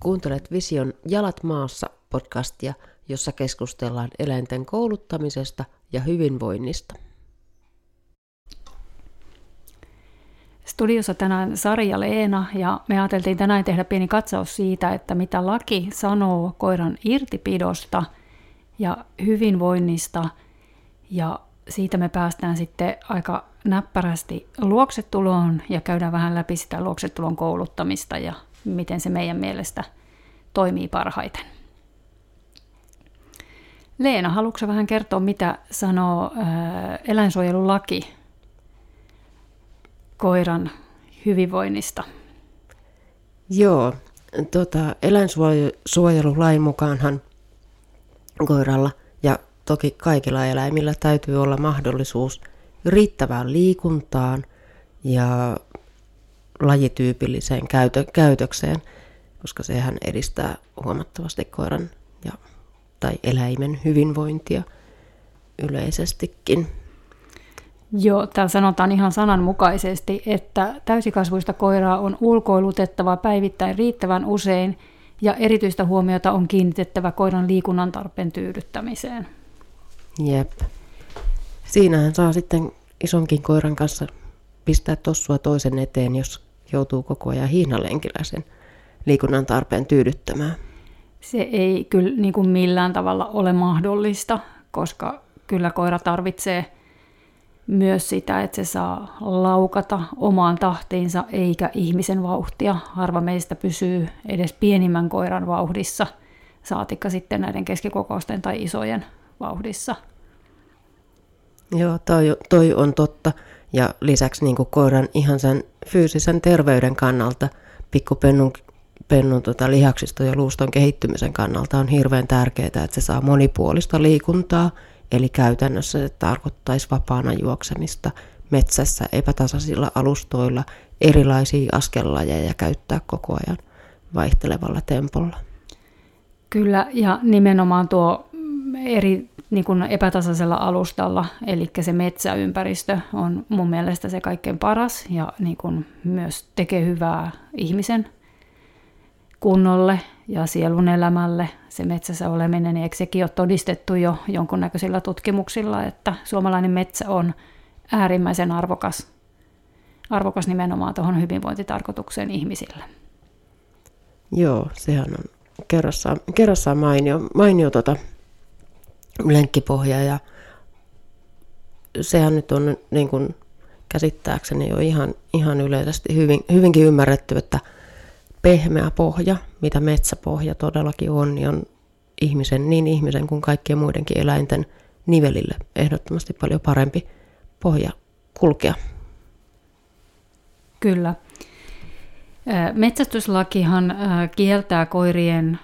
Kuuntelet Vision Jalat maassa podcastia, jossa keskustellaan eläinten kouluttamisesta ja hyvinvoinnista. Studiossa tänään Sari ja Leena ja me ajateltiin tänään tehdä pieni katsaus siitä, että mitä laki sanoo koiran irtipidosta ja hyvinvoinnista ja siitä me päästään sitten aika näppärästi luoksetuloon ja käydään vähän läpi sitä luoksetulon kouluttamista ja miten se meidän mielestä toimii parhaiten. Leena, haluatko vähän kertoa, mitä sanoo eläinsuojelulaki koiran hyvinvoinnista? Joo, tota, eläinsuojelulain mukaanhan koiralla ja toki kaikilla eläimillä täytyy olla mahdollisuus riittävään liikuntaan ja lajityypilliseen käytö, käytökseen, koska sehän edistää huomattavasti koiran ja, tai eläimen hyvinvointia yleisestikin. Joo, täällä sanotaan ihan sananmukaisesti, että täysikasvuista koiraa on ulkoilutettava päivittäin riittävän usein ja erityistä huomiota on kiinnitettävä koiran liikunnan tarpeen tyydyttämiseen. Jep. Siinähän saa sitten isonkin koiran kanssa pistää tossua toisen eteen, jos joutuu koko ajan hihnalenkillä sen liikunnan tarpeen tyydyttämään. Se ei kyllä niin kuin millään tavalla ole mahdollista, koska kyllä koira tarvitsee myös sitä, että se saa laukata omaan tahtiinsa eikä ihmisen vauhtia. Harva meistä pysyy edes pienimmän koiran vauhdissa, saatikka sitten näiden keskikokousten tai isojen vauhdissa. Joo, toi, toi on totta. Ja lisäksi niin koiran ihan sen fyysisen terveyden kannalta, pikkupennun pennun tota, lihaksiston ja luuston kehittymisen kannalta on hirveän tärkeää, että se saa monipuolista liikuntaa. Eli käytännössä se tarkoittaisi vapaana juoksemista metsässä epätasaisilla alustoilla erilaisia askellajeja käyttää koko ajan vaihtelevalla tempolla. Kyllä, ja nimenomaan tuo eri niin kuin epätasaisella alustalla, eli se metsäympäristö on mun mielestä se kaikkein paras ja niin kuin myös tekee hyvää ihmisen kunnolle ja sielun elämälle se metsässä oleminen, niin eikö sekin ole todistettu jo jonkunnäköisillä tutkimuksilla, että suomalainen metsä on äärimmäisen arvokas, arvokas nimenomaan tuohon hyvinvointitarkoitukseen ihmisille. Joo, sehän on kerrassaan, kerrassaan mainio, mainio tota, lenkkipohja ja sehän nyt on niin kuin käsittääkseni jo ihan, ihan yleisesti hyvin, hyvinkin ymmärretty, että pehmeä pohja, mitä metsäpohja todellakin on, niin on ihmisen, niin ihmisen kuin kaikkien muidenkin eläinten nivelille ehdottomasti paljon parempi pohja kulkea. Kyllä. Metsästyslakihan kieltää koirien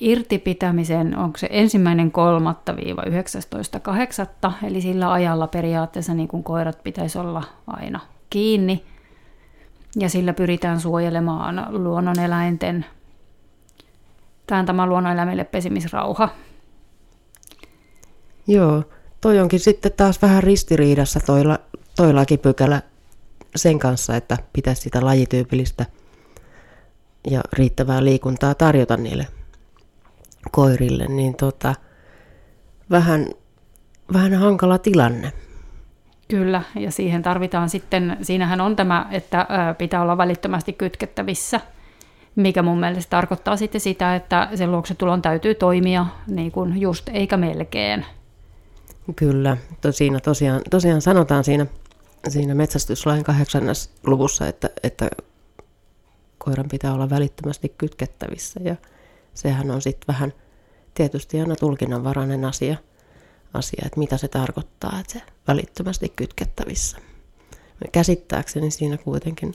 irtipitämisen, onko se ensimmäinen kolmatta viiva 19.8. Eli sillä ajalla periaatteessa niin kuin koirat pitäisi olla aina kiinni. Ja sillä pyritään suojelemaan luonnoneläinten, tämä luonnoneläimille pesimisrauha. Joo, toi onkin sitten taas vähän ristiriidassa toi, toi lakipykälä sen kanssa, että pitäisi sitä lajityypillistä ja riittävää liikuntaa tarjota niille koirille, niin tota, vähän, vähän hankala tilanne. Kyllä, ja siihen tarvitaan sitten, siinähän on tämä, että pitää olla välittömästi kytkettävissä, mikä mun mielestä tarkoittaa sitten sitä, että sen luoksetulon täytyy toimia niin kuin just eikä melkein. Kyllä, to, siinä tosiaan, tosiaan sanotaan siinä, siinä metsästyslain kahdeksannessa luvussa, että, että koiran pitää olla välittömästi kytkettävissä ja sehän on sitten vähän tietysti aina tulkinnanvarainen asia, asia, että mitä se tarkoittaa, että se välittömästi kytkettävissä. Käsittääkseni siinä kuitenkin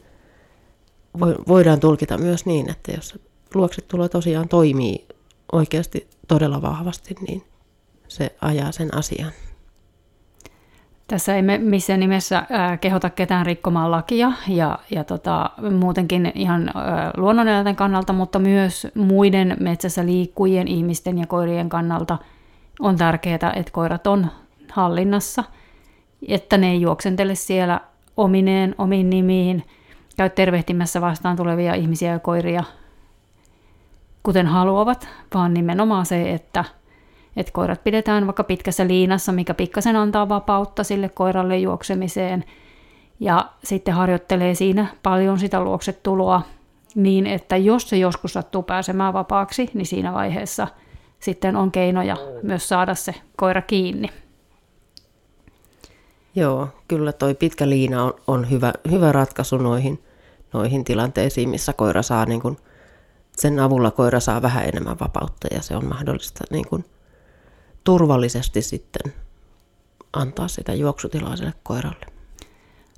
voidaan tulkita myös niin, että jos luoksetulo tosiaan toimii oikeasti todella vahvasti, niin se ajaa sen asian. Tässä ei me missään nimessä kehota ketään rikkomaan lakia ja, ja tota, muutenkin ihan luonnoneläinten kannalta, mutta myös muiden metsässä liikkujien ihmisten ja koirien kannalta on tärkeää, että koirat on hallinnassa, että ne ei juoksentele siellä omineen, omiin nimiin, käy tervehtimässä vastaan tulevia ihmisiä ja koiria, kuten haluavat, vaan nimenomaan se, että, että koirat pidetään vaikka pitkässä liinassa, mikä pikkasen antaa vapautta sille koiralle juoksemiseen, ja sitten harjoittelee siinä paljon sitä luoksetuloa niin, että jos se joskus sattuu pääsemään vapaaksi, niin siinä vaiheessa sitten on keinoja myös saada se koira kiinni. Joo, kyllä toi pitkä liina on, on hyvä, hyvä ratkaisu noihin, noihin tilanteisiin, missä koira saa niin kun, sen avulla koira saa vähän enemmän vapautta ja se on mahdollista niin kun, turvallisesti sitten antaa sitä juoksutilaa sille koiralle.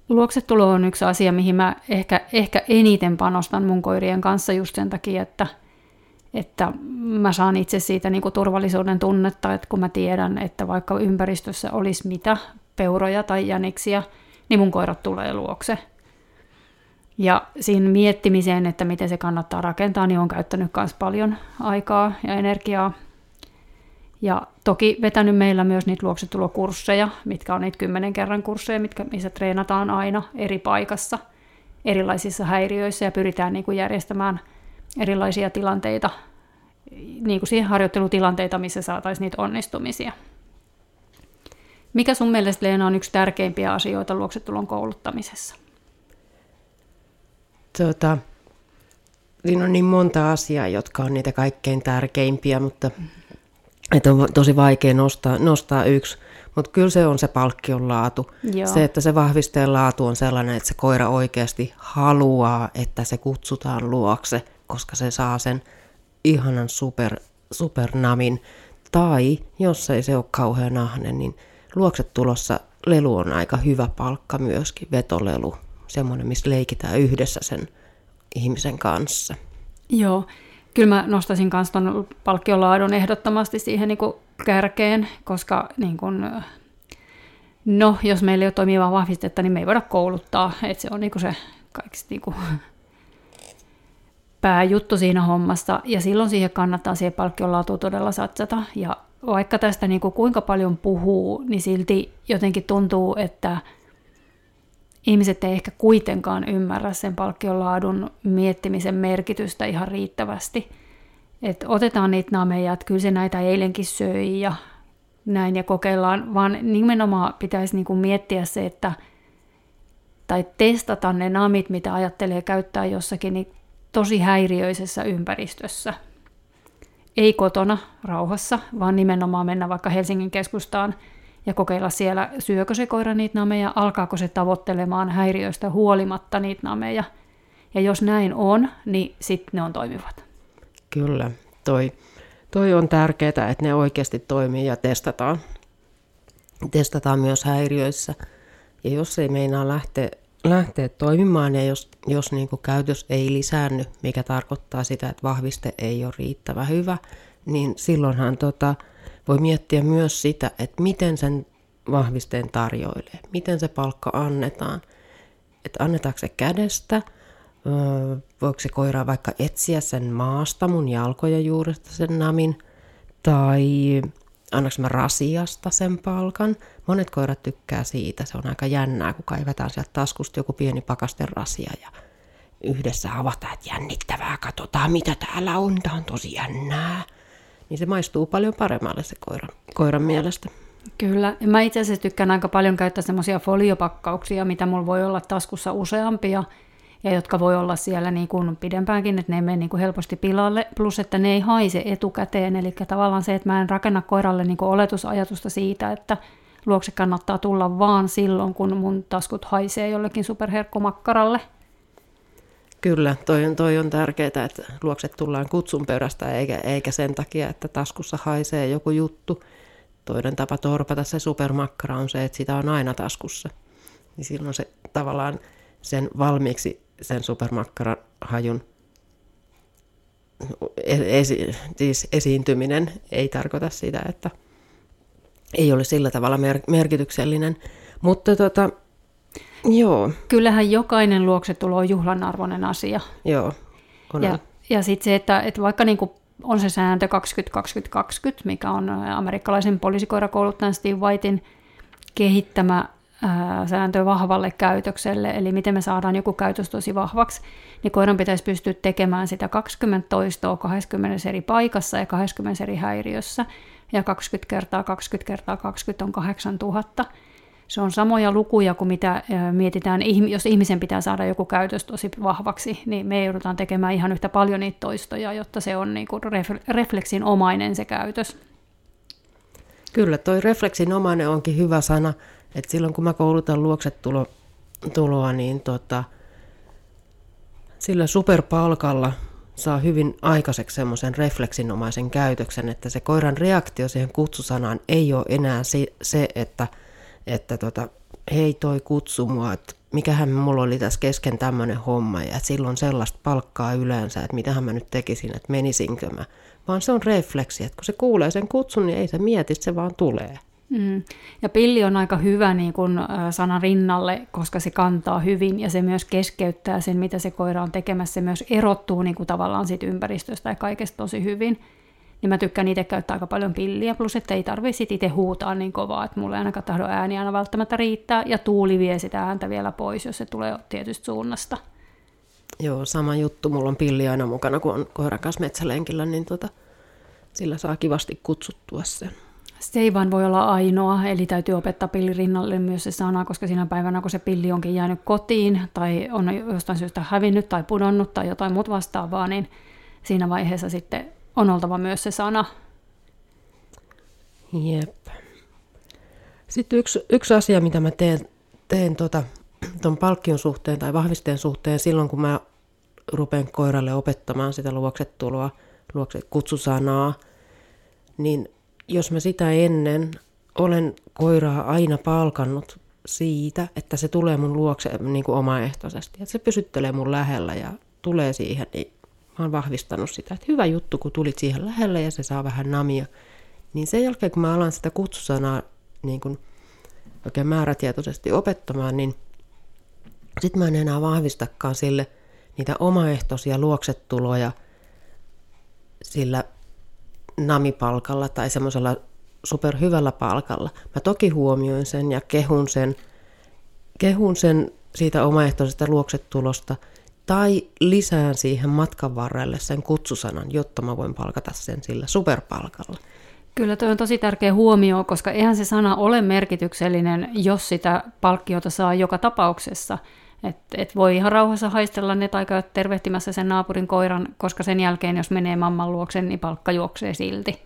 Luoksetulo on yksi asia, mihin mä ehkä, ehkä eniten panostan mun koirien kanssa just sen takia, että, että mä saan itse siitä niin kuin turvallisuuden tunnetta, että kun mä tiedän, että vaikka ympäristössä olisi mitä, peuroja tai jäniksiä, niin mun koirat tulee luokse. Ja siinä miettimiseen, että miten se kannattaa rakentaa, niin on käyttänyt myös paljon aikaa ja energiaa. Ja toki vetänyt meillä myös niitä luoksetulokursseja, mitkä on niitä kymmenen kerran kursseja, mitkä, missä treenataan aina eri paikassa, erilaisissa häiriöissä ja pyritään niin kuin järjestämään erilaisia tilanteita, niin kuin siihen harjoittelutilanteita, missä saataisiin niitä onnistumisia. Mikä sun mielestä Leena on yksi tärkeimpiä asioita luoksetulon kouluttamisessa? Tota, siinä on niin monta asiaa, jotka on niitä kaikkein tärkeimpiä, mutta että on tosi vaikea nostaa, nostaa yksi. Mutta kyllä se on se palkkion laatu. Joo. Se, että se vahvisteen laatu on sellainen, että se koira oikeasti haluaa, että se kutsutaan luokse, koska se saa sen ihanan super, supernamin. Tai jos ei se ole kauhean ahne, niin luokset tulossa lelu on aika hyvä palkka myöskin, vetolelu. Semmoinen, missä leikitään yhdessä sen ihmisen kanssa. Joo, kyllä mä nostaisin myös tuon palkkiolaadun ehdottomasti siihen niin kuin kärkeen, koska niin kuin, no, jos meillä ei ole toimivaa vahvistetta, niin me ei voida kouluttaa. että se on niin kuin se kaikista niin kuin, pääjuttu siinä hommassa. Ja silloin siihen kannattaa siihen palkkiolaatuun todella satsata. Ja vaikka tästä niin kuin kuinka paljon puhuu, niin silti jotenkin tuntuu, että ihmiset ei ehkä kuitenkaan ymmärrä sen palkkiolaadun miettimisen merkitystä ihan riittävästi. Et otetaan niitä nameja, että kyllä se näitä eilenkin söi ja näin ja kokeillaan, vaan nimenomaan pitäisi niinku miettiä se, että tai testata ne namit, mitä ajattelee käyttää jossakin niin tosi häiriöisessä ympäristössä – ei kotona rauhassa, vaan nimenomaan mennä vaikka Helsingin keskustaan ja kokeilla siellä, syökö se koira niitä nameja, alkaako se tavoittelemaan häiriöistä huolimatta niitä nameja. Ja jos näin on, niin sitten ne on toimivat. Kyllä, toi, toi on tärkeää, että ne oikeasti toimii ja testataan. Testataan myös häiriöissä. Ja jos ei meinaa lähteä, lähteä toimimaan ja jos, jos niin kuin käytös ei lisäänny, mikä tarkoittaa sitä, että vahviste ei ole riittävän hyvä, niin silloinhan tota, voi miettiä myös sitä, että miten sen vahvisteen tarjoilee, miten se palkka annetaan. Että annetaanko se kädestä, voiko se koira vaikka etsiä sen maasta mun jalkojen juuresta sen namin, tai annaks mä rasiasta sen palkan. Monet koirat tykkää siitä, se on aika jännää, kun kaivetaan sieltä taskusta joku pieni pakasten rasia ja yhdessä avataan, että jännittävää, katsotaan mitä täällä on, tämä on tosi jännää. Niin se maistuu paljon paremmalle se koiran, koiran mielestä. Kyllä. Mä itse asiassa tykkään aika paljon käyttää semmoisia foliopakkauksia, mitä mulla voi olla taskussa useampia, ja jotka voi olla siellä niin kuin pidempäänkin, että ne ei mene niin kuin helposti pilalle, plus että ne ei haise etukäteen, eli tavallaan se, että mä en rakenna koiralle niin kuin oletusajatusta siitä, että luokse kannattaa tulla vaan silloin, kun mun taskut haisee jollekin superherkkumakkaralle. Kyllä, toi on, toi on tärkeää, että luokset tullaan kutsun perästä, eikä, eikä sen takia, että taskussa haisee joku juttu. Toinen tapa torpata se supermakkara on se, että sitä on aina taskussa. Niin silloin se tavallaan sen valmiiksi sen supermakkaran hajun esi- siis esiintyminen ei tarkoita sitä, että ei ole sillä tavalla mer- merkityksellinen. Mutta tota, joo. Kyllähän jokainen luoksetulo on juhlan arvoinen asia. Joo, on. Ja, ja sitten se, että, että vaikka niinku on se sääntö 20-20-20, mikä on amerikkalaisen poliisikoirakouluttajan Steve Whitein kehittämä ää, sääntö vahvalle käytökselle, eli miten me saadaan joku käytös tosi vahvaksi, niin koiran pitäisi pystyä tekemään sitä 20 toistoa 20 eri paikassa ja 20 eri häiriössä, ja 20 kertaa 20 kertaa 20 on 8000. Se on samoja lukuja kuin mitä mietitään, jos ihmisen pitää saada joku käytös tosi vahvaksi, niin me joudutaan tekemään ihan yhtä paljon niitä toistoja, jotta se on niin kuin refleksin omainen se käytös. Kyllä, toi refleksinomainen onkin hyvä sana, että silloin kun mä koulutan luoksetuloa, niin tota, sillä superpalkalla saa hyvin aikaiseksi semmoisen refleksinomaisen käytöksen, että se koiran reaktio siihen kutsusanaan ei ole enää se, että, että tota, hei toi kutsu mua, että mikähän mulla oli tässä kesken tämmöinen homma ja silloin sellaista palkkaa yleensä, että mitähän mä nyt tekisin, että menisinkö mä. Vaan se on refleksi, että kun se kuulee sen kutsun, niin ei se mieti, se vaan tulee. Mm. Ja pilli on aika hyvä niin kun, sana rinnalle, koska se kantaa hyvin ja se myös keskeyttää sen, mitä se koira on tekemässä. Se myös erottuu niin kuin, tavallaan siitä ympäristöstä ja kaikesta tosi hyvin. Niin mä tykkään itse käyttää aika paljon pilliä, plus että ei tarvitse itse huutaa niin kovaa, että mulle ainakaan tahdo ääni aina välttämättä riittää, ja tuuli vie sitä ääntä vielä pois, jos se tulee tietystä suunnasta. Joo, sama juttu. Mulla on pilli aina mukana, kun on koiran kanssa metsälenkillä, niin tota, sillä saa kivasti kutsuttua sen. Se ei vaan voi olla ainoa, eli täytyy opettaa pilli rinnalle myös se sana, koska siinä päivänä, kun se pilli onkin jäänyt kotiin tai on jostain syystä hävinnyt tai pudonnut tai jotain muuta vastaavaa, niin siinä vaiheessa sitten on oltava myös se sana. Jep. Sitten yksi, yksi asia, mitä mä teen, teen tuota, ton palkkion suhteen tai vahvisteen suhteen silloin, kun mä rupean koiralle opettamaan sitä luoksetuloa, luokse kutsusanaa, niin jos mä sitä ennen olen koiraa aina palkannut siitä, että se tulee mun luokse niin kuin omaehtoisesti, että se pysyttelee mun lähellä ja tulee siihen, niin mä oon vahvistanut sitä, että hyvä juttu, kun tulit siihen lähelle ja se saa vähän namia. Niin sen jälkeen, kun mä alan sitä kutsusanaa niin kuin oikein määrätietoisesti opettamaan, niin sitten mä en enää vahvistakaan sille niitä omaehtoisia luoksetuloja sillä namipalkalla tai semmoisella superhyvällä palkalla. Mä toki huomioin sen ja kehun sen, kehun sen siitä omaehtoisesta luoksetulosta tai lisään siihen matkan varrelle sen kutsusanan, jotta mä voin palkata sen sillä superpalkalla. Kyllä tuo on tosi tärkeä huomio, koska eihän se sana ole merkityksellinen, jos sitä palkkiota saa joka tapauksessa. Et, et voi ihan rauhassa haistella ne tai käydä tervehtimässä sen naapurin koiran, koska sen jälkeen, jos menee mamman luokse, niin palkka juoksee silti.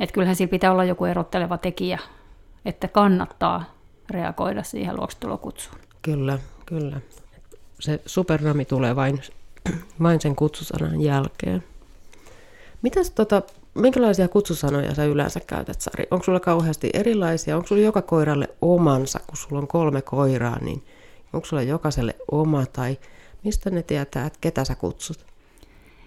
Et kyllähän siinä pitää olla joku erotteleva tekijä, että kannattaa reagoida siihen luoksetulokutsuun. Kyllä, kyllä. Se supernami tulee vain, vain sen kutsusanan jälkeen. Mitäs tota, minkälaisia kutsusanoja sä yleensä käytät, Sari? Onko sulla kauheasti erilaisia? Onko sulla joka koiralle omansa, kun sulla on kolme koiraa, niin Onko sulla jokaiselle oma tai mistä ne tietää, että ketä sä kutsut?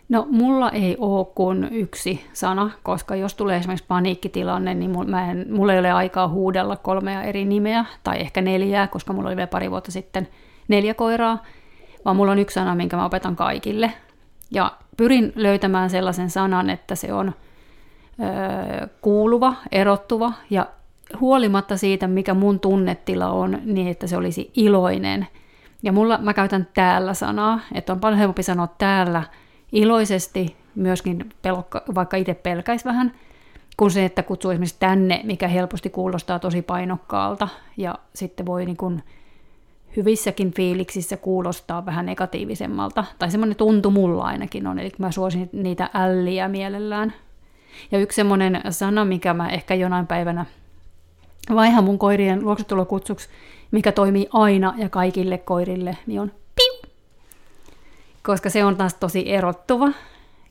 No mulla ei ole kuin yksi sana, koska jos tulee esimerkiksi paniikkitilanne, niin mulla, en, mulla ei ole aikaa huudella kolmea eri nimeä, tai ehkä neljää, koska mulla oli vielä pari vuotta sitten neljä koiraa, vaan mulla on yksi sana, minkä mä opetan kaikille. Ja pyrin löytämään sellaisen sanan, että se on öö, kuuluva, erottuva ja huolimatta siitä, mikä mun tunnetila on, niin että se olisi iloinen. Ja mulla, mä käytän täällä sanaa, että on paljon helpompi sanoa täällä iloisesti, myöskin pelokka, vaikka itse pelkäisi vähän, kuin se, että kutsuu esimerkiksi tänne, mikä helposti kuulostaa tosi painokkaalta, ja sitten voi niin kuin hyvissäkin fiiliksissä kuulostaa vähän negatiivisemmalta, tai semmoinen tuntu mulla ainakin on, eli mä suosin niitä älliä mielellään. Ja yksi semmoinen sana, mikä mä ehkä jonain päivänä vaihan mun koirien luoksetulokutsuksi, mikä toimii aina ja kaikille koirille, niin on piu. Koska se on taas tosi erottuva.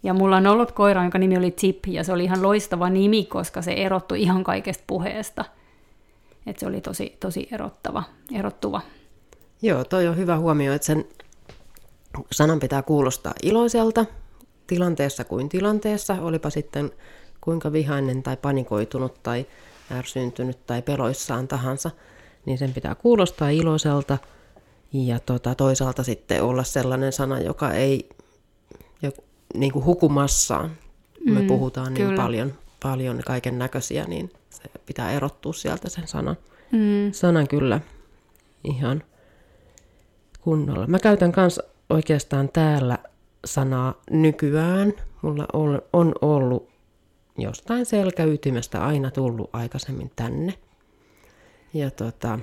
Ja mulla on ollut koira, jonka nimi oli Chip, ja se oli ihan loistava nimi, koska se erottui ihan kaikesta puheesta. Et se oli tosi, tosi erottava, erottuva. Joo, toi on hyvä huomio, että sen sanan pitää kuulostaa iloiselta tilanteessa kuin tilanteessa, olipa sitten kuinka vihainen tai panikoitunut tai ärsyyntynyt tai peloissaan tahansa, niin sen pitää kuulostaa iloiselta ja tota, toisaalta sitten olla sellainen sana, joka ei jo, niin kuin hukumassaan. Mm, me puhutaan niin kyllä. paljon, paljon kaiken näköisiä, niin se pitää erottua sieltä sen sanan. Mm. Sanan kyllä. ihan kunnolla. Mä käytän myös oikeastaan täällä sanaa nykyään. Mulla on, on ollut jostain selkäytimestä aina tullut aikaisemmin tänne. Ja tota,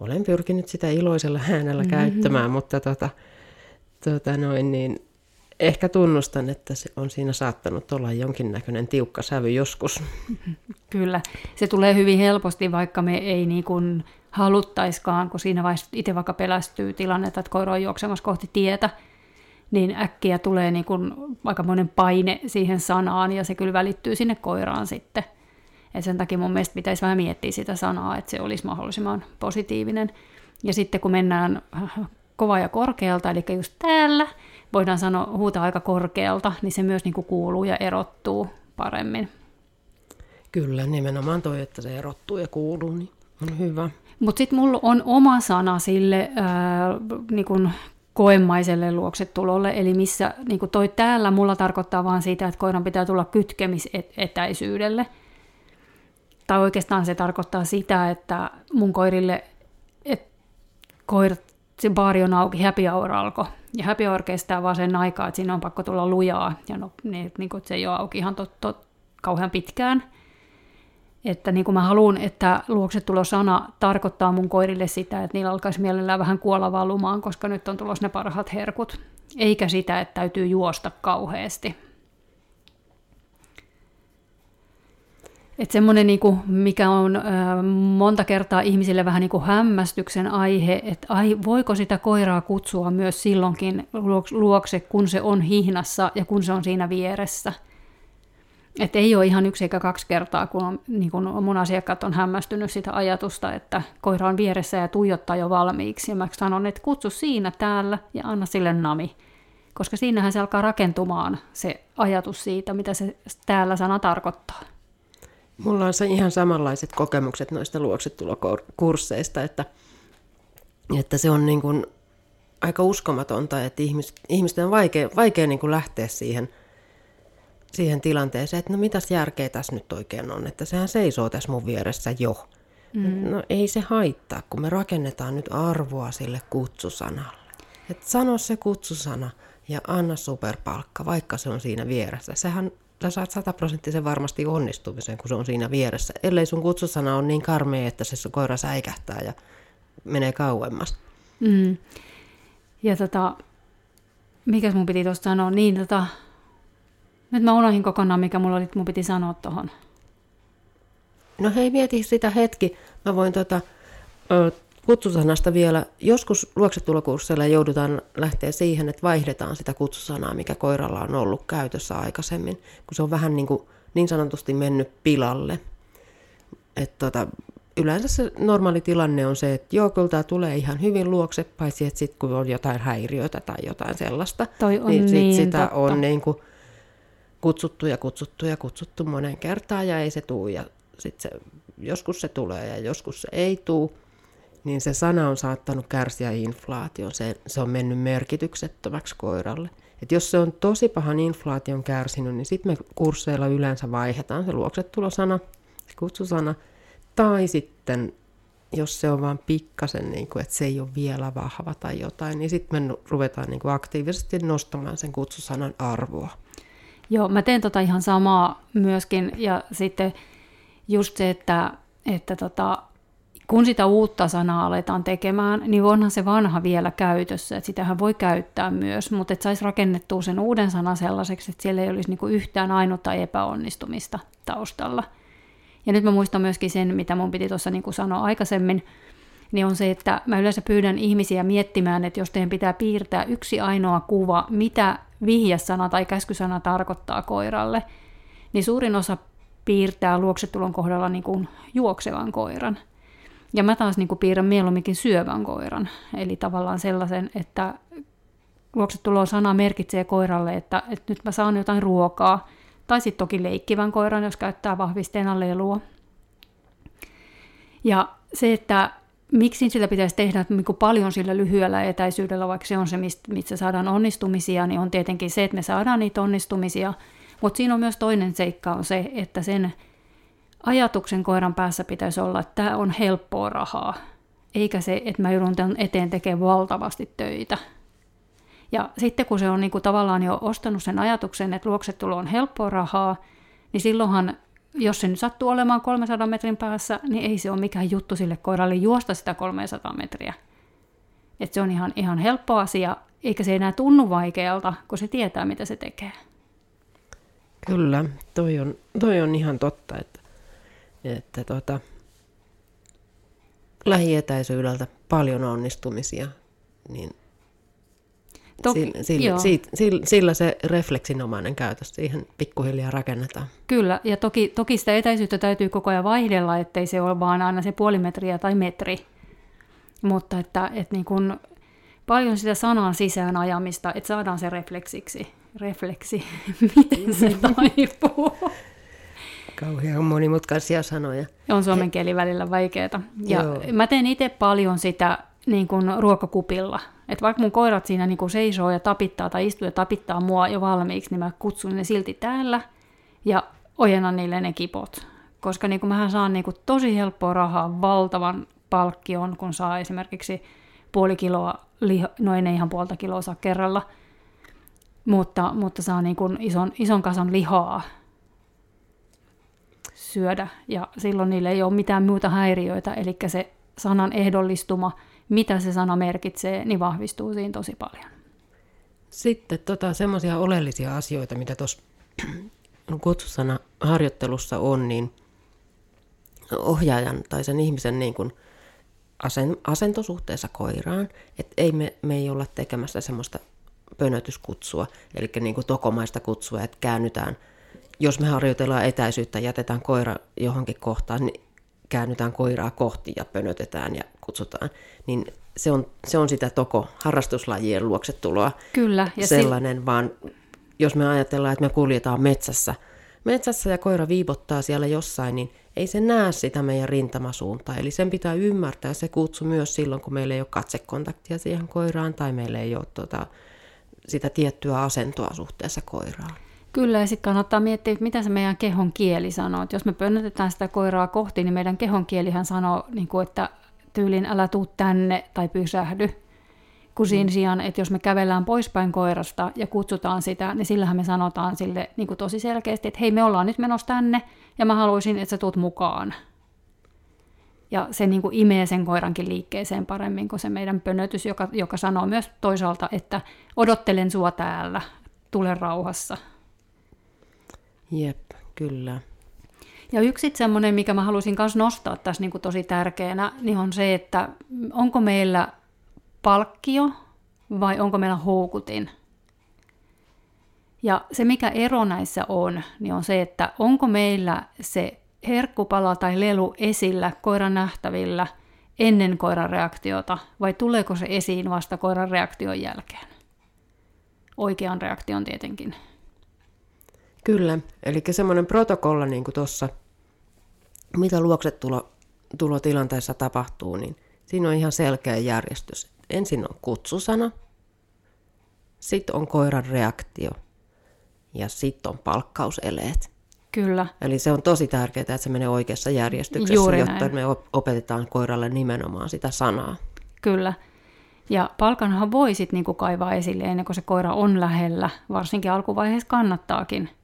olen pyrkinyt sitä iloisella äänellä mm-hmm. käyttämään, mutta tota, tota noin, niin ehkä tunnustan, että se on siinä saattanut olla jonkinnäköinen tiukka sävy joskus. Kyllä, se tulee hyvin helposti, vaikka me ei niin kuin haluttaiskaan, kun siinä vaiheessa itse vaikka pelästyy tilannetta, että koira on juoksemassa kohti tietä, niin äkkiä tulee niin kuin aikamoinen paine siihen sanaan ja se kyllä välittyy sinne koiraan sitten. Et sen takia mun mielestä pitäisi vähän miettiä sitä sanaa, että se olisi mahdollisimman positiivinen. Ja sitten kun mennään kova ja korkealta, eli just täällä, voidaan sanoa huutaa aika korkealta, niin se myös niin kuin kuuluu ja erottuu paremmin. Kyllä, nimenomaan toi, että se erottuu ja kuuluu, niin on hyvä. Mutta sitten mulla on oma sana sille ää, niin kun koemaiselle luoksetulolle, eli missä niin toi täällä mulla tarkoittaa vaan siitä, että koiran pitää tulla kytkemisetäisyydelle. Tai oikeastaan se tarkoittaa sitä, että mun koirille, että koirat, se baari on auki, happy hour alkoi. Ja happy hour kestää vaan sen aikaa, että siinä on pakko tulla lujaa, ja no, niin, niin kuin, se ei ole auki ihan tot, tot, kauhean pitkään. Että niin kuin mä haluan, että luoksetulosana tarkoittaa mun koirille sitä, että niillä alkaisi mielellään vähän kuolla valumaan, koska nyt on tulossa ne parhaat herkut. Eikä sitä, että täytyy juosta kauheasti. Että semmoinen, niin kuin, mikä on ö, monta kertaa ihmisille vähän niin kuin hämmästyksen aihe, että ai, voiko sitä koiraa kutsua myös silloinkin luokse, kun se on hihnassa ja kun se on siinä vieressä – et ei ole ihan yksi eikä kaksi kertaa, kun, on, niin kun mun asiakkaat on hämmästynyt sitä ajatusta, että koira on vieressä ja tuijottaa jo valmiiksi. Ja mä sanon, että kutsu siinä täällä ja anna sille nami. Koska siinähän se alkaa rakentumaan se ajatus siitä, mitä se täällä sana tarkoittaa. Mulla on se ihan samanlaiset kokemukset noista luoksetulokursseista, että, että se on niin kuin aika uskomatonta, että ihmis, ihmisten on vaikea, vaikea niin kuin lähteä siihen – siihen tilanteeseen, että no mitäs järkeä tässä nyt oikein on, että sehän seisoo tässä mun vieressä jo. Mm. No ei se haittaa, kun me rakennetaan nyt arvoa sille kutsusanalle. Että sano se kutsusana ja anna superpalkka, vaikka se on siinä vieressä. Sehän sä saat sataprosenttisen varmasti onnistumisen, kun se on siinä vieressä, ellei sun kutsusana on niin karmea, että se koira säikähtää ja menee kauemmas. Mm. Ja tota, mikä mun piti tuosta sanoa, niin tota, nyt mä unohdin kokonaan, mikä mulla oli, mun piti sanoa tuohon. No hei, mieti sitä hetki. Mä voin tota, kutsusanasta vielä, joskus luoksetulokursseilla joudutaan lähteä siihen, että vaihdetaan sitä kutsusanaa, mikä koiralla on ollut käytössä aikaisemmin, kun se on vähän niin, kuin, niin sanotusti mennyt pilalle. Et tota, yleensä se normaali tilanne on se, että joo, kyllä tämä tulee ihan hyvin luokse, paitsi että sitten kun on jotain häiriöitä tai jotain sellaista, Toi on niin, sit niin sitä totta. on niin kuin, kutsuttu ja kutsuttu ja kutsuttu monen kertaan ja ei se tuu ja sitten se, joskus se tulee ja joskus se ei tuu, niin se sana on saattanut kärsiä inflaation. Se, se on mennyt merkityksettömäksi koiralle. Et jos se on tosi pahan inflaation kärsinyt, niin sitten me kursseilla yleensä vaihdetaan se luoksetulosana, se kutsusana, tai sitten jos se on vain pikkasen, niin kuin, että se ei ole vielä vahva tai jotain, niin sitten me ruvetaan niin kuin aktiivisesti nostamaan sen kutsusanan arvoa. Joo, mä teen tota ihan samaa myöskin ja sitten just se, että, että tota, kun sitä uutta sanaa aletaan tekemään, niin onhan se vanha vielä käytössä, että sitähän voi käyttää myös, mutta että saisi rakennettua sen uuden sanan sellaiseksi, että siellä ei olisi niinku yhtään ainutta epäonnistumista taustalla. Ja nyt mä muistan myöskin sen, mitä mun piti tuossa niinku sanoa aikaisemmin, niin on se, että mä yleensä pyydän ihmisiä miettimään, että jos teidän pitää piirtää yksi ainoa kuva, mitä vihjesana tai käskysana tarkoittaa koiralle, niin suurin osa piirtää luoksetulon kohdalla niin kuin juoksevan koiran. Ja mä taas niin kuin piirrän mieluumminkin syövän koiran. Eli tavallaan sellaisen, että luoksetulon sana merkitsee koiralle, että, että nyt mä saan jotain ruokaa. Tai sitten toki leikkivän koiran, jos käyttää vahvisteena lelua. Ja se, että miksi sitä pitäisi tehdä niin paljon sillä lyhyellä etäisyydellä, vaikka se on se, mistä saadaan onnistumisia, niin on tietenkin se, että me saadaan niitä onnistumisia. Mutta siinä on myös toinen seikka on se, että sen ajatuksen koiran päässä pitäisi olla, että tämä on helppoa rahaa. eikä se, että mä joudun tämän eteen tekemään valtavasti töitä. Ja sitten kun se on niin kuin tavallaan jo ostanut sen ajatuksen, että luoksetulo on helppoa rahaa, niin silloinhan, jos se nyt sattuu olemaan 300 metrin päässä, niin ei se ole mikään juttu sille koiralle juosta sitä 300 metriä. Että se on ihan, ihan helppo asia, eikä se enää tunnu vaikealta, kun se tietää, mitä se tekee. Kyllä, toi on, toi on ihan totta, että, että tota, lähietäisyydeltä paljon onnistumisia, niin Toki, sillä, sillä, sillä, sillä se refleksinomainen käytös siihen pikkuhiljaa rakennetaan. Kyllä, ja toki, toki sitä etäisyyttä täytyy koko ajan vaihdella, ettei se ole vaan aina se puoli metriä tai metri. Mutta että, että niin kun paljon sitä sanan sisään ajamista, että saadaan se refleksiksi. Refleksi, miten se taipuu? Kauhean monimutkaisia sanoja. On suomen kieli välillä vaikeaa. Ja Joo. mä teen itse paljon sitä niin kuin ruokakupilla. Että vaikka mun koirat siinä niin kuin seisoo ja tapittaa tai istuu ja tapittaa mua jo valmiiksi, niin mä kutsun ne silti täällä ja ojennan niille ne kipot. Koska niin kuin mähän saan niin kuin tosi helppoa rahaa valtavan palkkion, kun saa esimerkiksi puoli kiloa, liha, no ei ihan puolta kiloa saa kerralla, mutta, mutta saa niin kuin ison, ison kasan lihaa syödä ja silloin niille ei ole mitään muuta häiriöitä, eli se sanan ehdollistuma – mitä se sana merkitsee, niin vahvistuu siinä tosi paljon. Sitten tota, semmoisia oleellisia asioita, mitä tuossa kutsusana harjoittelussa on, niin ohjaajan tai sen ihmisen niin kuin asento suhteessa koiraan, että ei me, me ei olla tekemässä semmoista pönötyskutsua, eli niin kuin tokomaista kutsua, että käännytään, jos me harjoitellaan etäisyyttä, jätetään koira johonkin kohtaan, niin käännytään koiraa kohti ja pönötetään ja kutsutaan, niin se on, se on sitä toko harrastuslajien luoksetuloa. Kyllä. Ja sellainen, si- vaan jos me ajatellaan, että me kuljetaan metsässä, metsässä ja koira viipottaa siellä jossain, niin ei se näe sitä meidän rintamasuuntaa. Eli sen pitää ymmärtää se kutsu myös silloin, kun meillä ei ole katsekontaktia siihen koiraan tai meillä ei ole tota, sitä tiettyä asentoa suhteessa koiraan. Kyllä, ja sitten kannattaa miettiä, että mitä se meidän kehon kieli sanoo. Että jos me pönnötetään sitä koiraa kohti, niin meidän kehon kielihän sanoo, niin kuin, että tyylin älä tuu tänne tai pysähdy. Kun mm. siinä sijaan, että jos me kävellään poispäin koirasta ja kutsutaan sitä, niin sillähän me sanotaan sille niin kuin tosi selkeästi, että hei me ollaan nyt menossa tänne ja mä haluaisin, että sä tuut mukaan. Ja se niin kuin imee sen koirankin liikkeeseen paremmin kuin se meidän pönötys, joka, joka sanoo myös toisaalta, että odottelen sua täällä, tule rauhassa. Jep, kyllä. Ja yksi semmoinen, mikä mä haluaisin myös nostaa tässä niin kuin tosi tärkeänä, niin on se, että onko meillä palkkio vai onko meillä houkutin. Ja se, mikä ero näissä on, niin on se, että onko meillä se herkkupala tai lelu esillä koiran nähtävillä ennen koiran reaktiota, vai tuleeko se esiin vasta koiran reaktion jälkeen? Oikean reaktion tietenkin. Kyllä, eli semmoinen protokolla niin kuin tuossa, mitä luoksetulo tulo tilanteessa tapahtuu, niin siinä on ihan selkeä järjestys. Ensin on kutsusana, sitten on koiran reaktio ja sitten on palkkauseleet. Kyllä. Eli se on tosi tärkeää, että se menee oikeassa järjestyksessä, Juuri jotta näin. me opetetaan koiralle nimenomaan sitä sanaa. Kyllä. Ja palkanhan voi sitten niinku kaivaa esille ennen kuin se koira on lähellä, varsinkin alkuvaiheessa kannattaakin.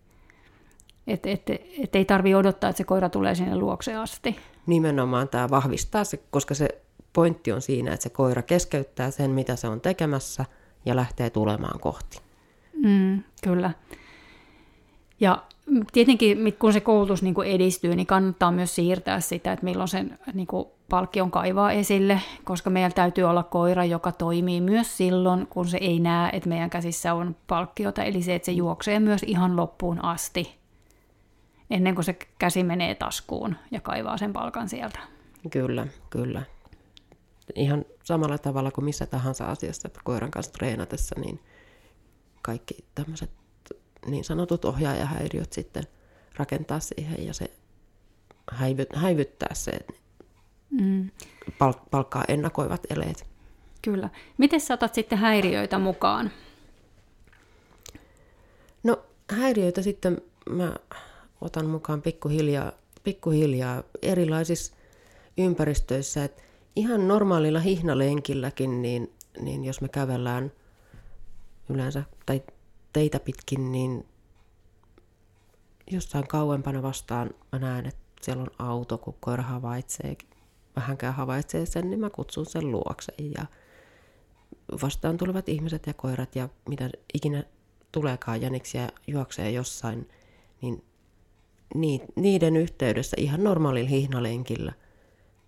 Että et, et ei tarvi odottaa, että se koira tulee sinne luokse asti. Nimenomaan tämä vahvistaa se, koska se pointti on siinä, että se koira keskeyttää sen, mitä se on tekemässä ja lähtee tulemaan kohti. Mm, kyllä. Ja tietenkin, kun se koulutus niin kuin edistyy, niin kannattaa myös siirtää sitä, että milloin sen niin kuin palkkion kaivaa esille, koska meillä täytyy olla koira, joka toimii myös silloin, kun se ei näe, että meidän käsissä on palkkiota, eli se, että se juoksee myös ihan loppuun asti ennen kuin se käsi menee taskuun ja kaivaa sen palkan sieltä. Kyllä, kyllä. Ihan samalla tavalla kuin missä tahansa asiassa että koiran kanssa treenatessa, niin kaikki tämmöiset niin sanotut ohjaajahäiriöt sitten rakentaa siihen ja se häivyttää se mm. palk- palkkaa ennakoivat eleet. Kyllä. Miten saatat sitten häiriöitä mukaan? No häiriöitä sitten mä otan mukaan pikkuhiljaa, pikkuhiljaa erilaisissa ympäristöissä. Et ihan normaalilla hihnalenkilläkin, niin, niin jos me kävellään yleensä tai teitä pitkin, niin jossain kauempana vastaan mä näen, että siellä on auto, kun koira havaitsee, vähänkään havaitsee sen, niin mä kutsun sen luokse. Ja vastaan tulevat ihmiset ja koirat ja mitä ikinä tuleekaan jäniksiä juoksee jossain, niin niiden yhteydessä ihan normaalilla hihnalenkillä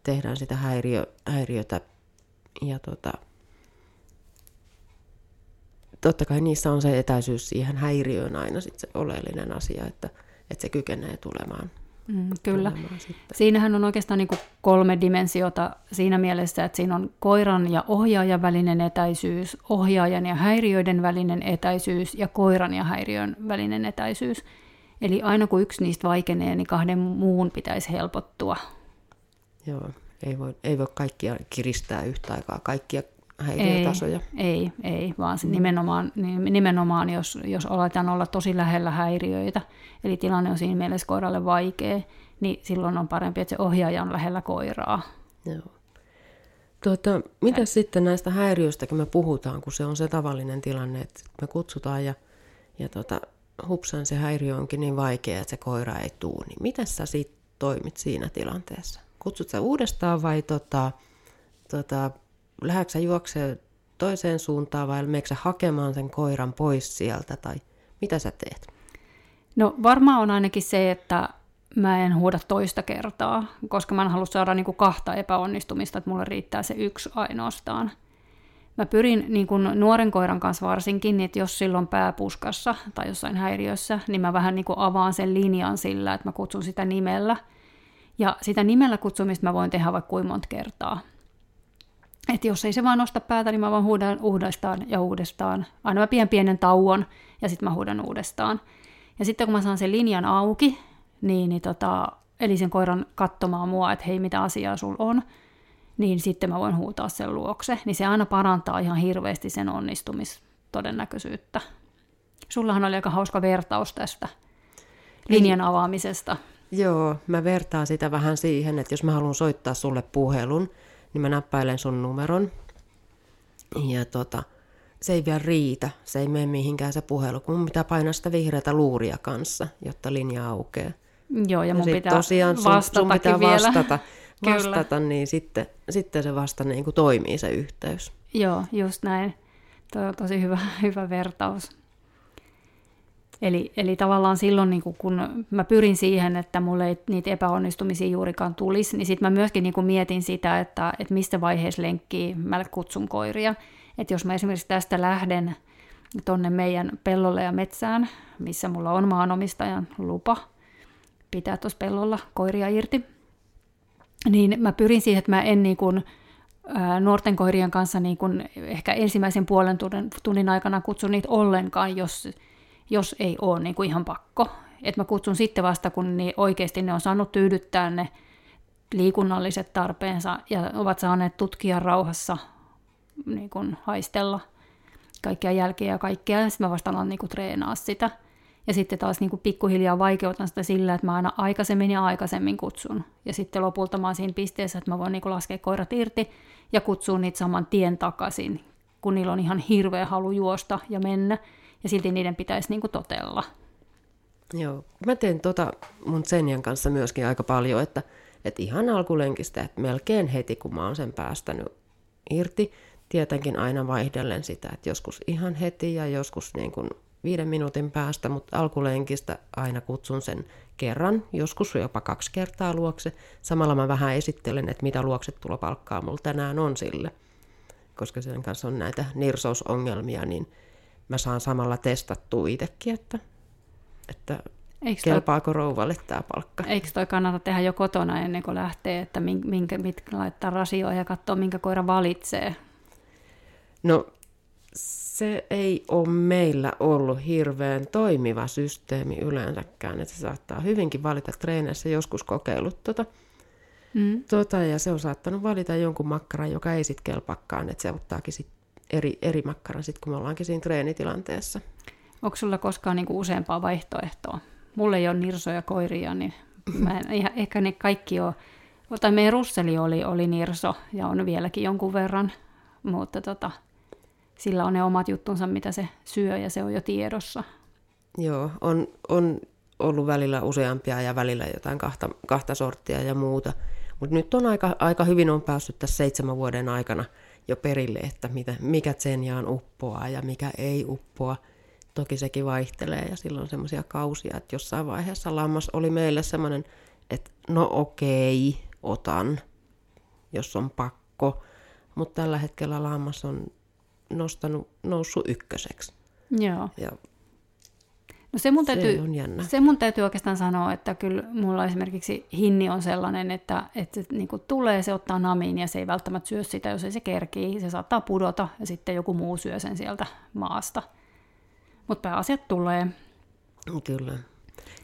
tehdään sitä häiriö, häiriötä. Ja tota, totta kai niissä on se etäisyys siihen häiriöön aina sit se oleellinen asia, että, että se kykenee tulemaan. Mm, kyllä. Siinähän on oikeastaan niin kolme dimensiota siinä mielessä, että siinä on koiran ja ohjaajan välinen etäisyys, ohjaajan ja häiriöiden välinen etäisyys ja koiran ja häiriön välinen etäisyys. Eli aina kun yksi niistä vaikenee, niin kahden muun pitäisi helpottua. Joo, ei voi, ei voi kaikkia kiristää yhtä aikaa, kaikkia häiriötasoja. Ei, ei, ei vaan se nimenomaan, nimenomaan jos, jos aletaan olla tosi lähellä häiriöitä, eli tilanne on siinä mielessä koiralle vaikea, niin silloin on parempi, että se ohjaaja on lähellä koiraa. Joo. Tuota, mitä sitten näistä häiriöistä, kun me puhutaan, kun se on se tavallinen tilanne, että me kutsutaan ja, ja tuota, hupsan se häiriö onkin niin vaikea, että se koira ei tuu, niin miten sä sitten toimit siinä tilanteessa? Kutsut sä uudestaan vai tota, tota, lähdetkö sä juokseen toiseen suuntaan vai meneekö hakemaan sen koiran pois sieltä tai mitä sä teet? No varmaan on ainakin se, että mä en huuda toista kertaa, koska mä en halua saada niin kuin kahta epäonnistumista, että mulle riittää se yksi ainoastaan. Mä pyrin niin kuin nuoren koiran kanssa varsinkin, että jos silloin pää puskassa tai jossain häiriössä, niin mä vähän niin avaan sen linjan sillä, että mä kutsun sitä nimellä. Ja sitä nimellä kutsumista mä voin tehdä vaikka kuinka monta kertaa. Että jos ei se vaan nosta päätä, niin mä vaan huudan uudestaan ja uudestaan. Aina mä pidän pienen tauon ja sitten mä huudan uudestaan. Ja sitten kun mä saan sen linjan auki, niin, niin tota, eli sen koiran katsomaan mua, että hei mitä asiaa sul on, niin sitten mä voin huutaa sen luokse. Niin se aina parantaa ihan hirveästi sen onnistumistodennäköisyyttä. Sullahan oli aika hauska vertaus tästä linjan avaamisesta. Joo, mä vertaan sitä vähän siihen, että jos mä haluan soittaa sulle puhelun, niin mä näppäilen sun numeron. Ja tota, se ei vielä riitä, se ei mene mihinkään se puhelu, kun mun pitää painaa sitä vihreätä luuria kanssa, jotta linja aukeaa. Joo, ja mun ja pitää tosiaan sun, sun pitää vielä. vastata, vastata niin sitten, sitten se vasta niin kuin toimii se yhteys. Joo, just näin. Tuo on tosi hyvä, hyvä vertaus. Eli, eli tavallaan silloin, niin kun mä pyrin siihen, että mulle ei niitä epäonnistumisia juurikaan tulisi, niin sitten mä myöskin niin mietin sitä, että, että mistä vaiheessa lenkkiä mä kutsun koiria. Että jos mä esimerkiksi tästä lähden tonne meidän pellolle ja metsään, missä mulla on maanomistajan lupa pitää tuossa pellolla koiria irti, niin mä pyrin siihen, että mä en niin kuin, nuorten koirien kanssa niin kuin ehkä ensimmäisen puolen tunnin, aikana kutsu niitä ollenkaan, jos jos ei ole niin kuin ihan pakko. Että mä kutsun sitten vasta, kun niin oikeasti ne on saanut tyydyttää ne liikunnalliset tarpeensa ja ovat saaneet tutkia rauhassa niin kuin haistella kaikkia jälkiä ja kaikkea, sitten mä vasta alan niin kuin treenaa sitä. Ja sitten taas niin kuin pikkuhiljaa vaikeutan sitä sillä, että mä aina aikaisemmin ja aikaisemmin kutsun. Ja sitten lopulta mä oon siinä pisteessä, että mä voin niin kuin laskea koirat irti ja kutsua niitä saman tien takaisin, kun niillä on ihan hirveä halu juosta ja mennä ja silti niiden pitäisi niin kuin totella. Joo, mä teen tota mun Senjan kanssa myöskin aika paljon, että, että ihan alkulenkistä, että melkein heti kun mä oon sen päästänyt irti, tietenkin aina vaihdellen sitä, että joskus ihan heti ja joskus niin kuin viiden minuutin päästä, mutta alkulenkistä aina kutsun sen kerran, joskus jopa kaksi kertaa luokse. Samalla mä vähän esittelen, että mitä luoksetulopalkkaa mulla tänään on sille, koska sen kanssa on näitä nirsousongelmia, niin mä saan samalla testattua itsekin, että, että Eikö kelpaako toi, rouvalle tämä palkka. Eikö toi kannata tehdä jo kotona ennen kuin lähtee, että minkä, mitkä laittaa rasioon ja katsoa, minkä koira valitsee? No se ei ole meillä ollut hirveän toimiva systeemi yleensäkään, että se saattaa hyvinkin valita treeneissä joskus kokeillut tota, mm. tota, ja se on saattanut valita jonkun makkaran, joka ei sitten kelpakkaan, että se ottaakin sit eri, eri makkaran sitten, kun me ollaankin siinä treenitilanteessa. Onko sulla koskaan niinku useampaa vaihtoehtoa? Mulla ei ole nirsoja koiria, niin mä en, ihan, ehkä ne kaikki ole tai meidän russeli oli, oli nirso ja on vieläkin jonkun verran, mutta tota, sillä on ne omat juttunsa, mitä se syö ja se on jo tiedossa. Joo, on, on ollut välillä useampia ja välillä jotain kahta, kahta sorttia ja muuta. Mutta nyt on aika, aika hyvin on päässyt tässä seitsemän vuoden aikana jo perille, että mitä, mikä Zenjaan uppoaa ja mikä ei uppoa. Toki sekin vaihtelee ja silloin semmoisia kausia, että jossain vaiheessa lammas oli meille semmoinen, että no okei, otan, jos on pakko. Mutta tällä hetkellä lammas on nostanut, noussut ykköseksi. Joo. Ja No se mun, täytyy, se on jännä. se mun täytyy oikeastaan sanoa, että kyllä mulla esimerkiksi hinni on sellainen, että, että niin kuin tulee, se ottaa namiin ja se ei välttämättä syö sitä, jos ei se kerkii. Se saattaa pudota ja sitten joku muu syö sen sieltä maasta. Mutta pääasiat tulee. Kyllä.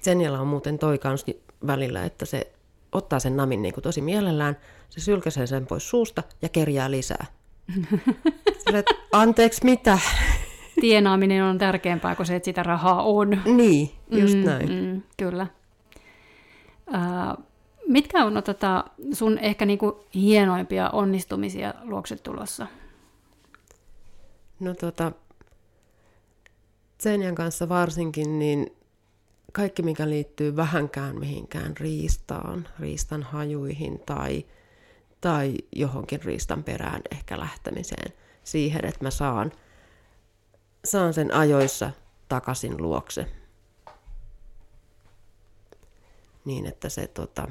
Senjalla on muuten toi kans välillä, että se ottaa sen namin niin kuin tosi mielellään, se sylkäsee sen pois suusta ja kerjää lisää. Että, anteeksi, mitä? Tienaaminen on tärkeämpää kuin se, että sitä rahaa on. Niin, just mm, näin. Mm, kyllä. Uh, mitkä on no, tota, sun ehkä niinku hienoimpia onnistumisia luoksetulossa? No tota, Senjan kanssa varsinkin, niin kaikki mikä liittyy vähänkään mihinkään riistaan, riistan hajuihin tai, tai johonkin riistan perään ehkä lähtemiseen siihen, että mä saan, saan sen ajoissa takaisin luokse. Niin, että se tota,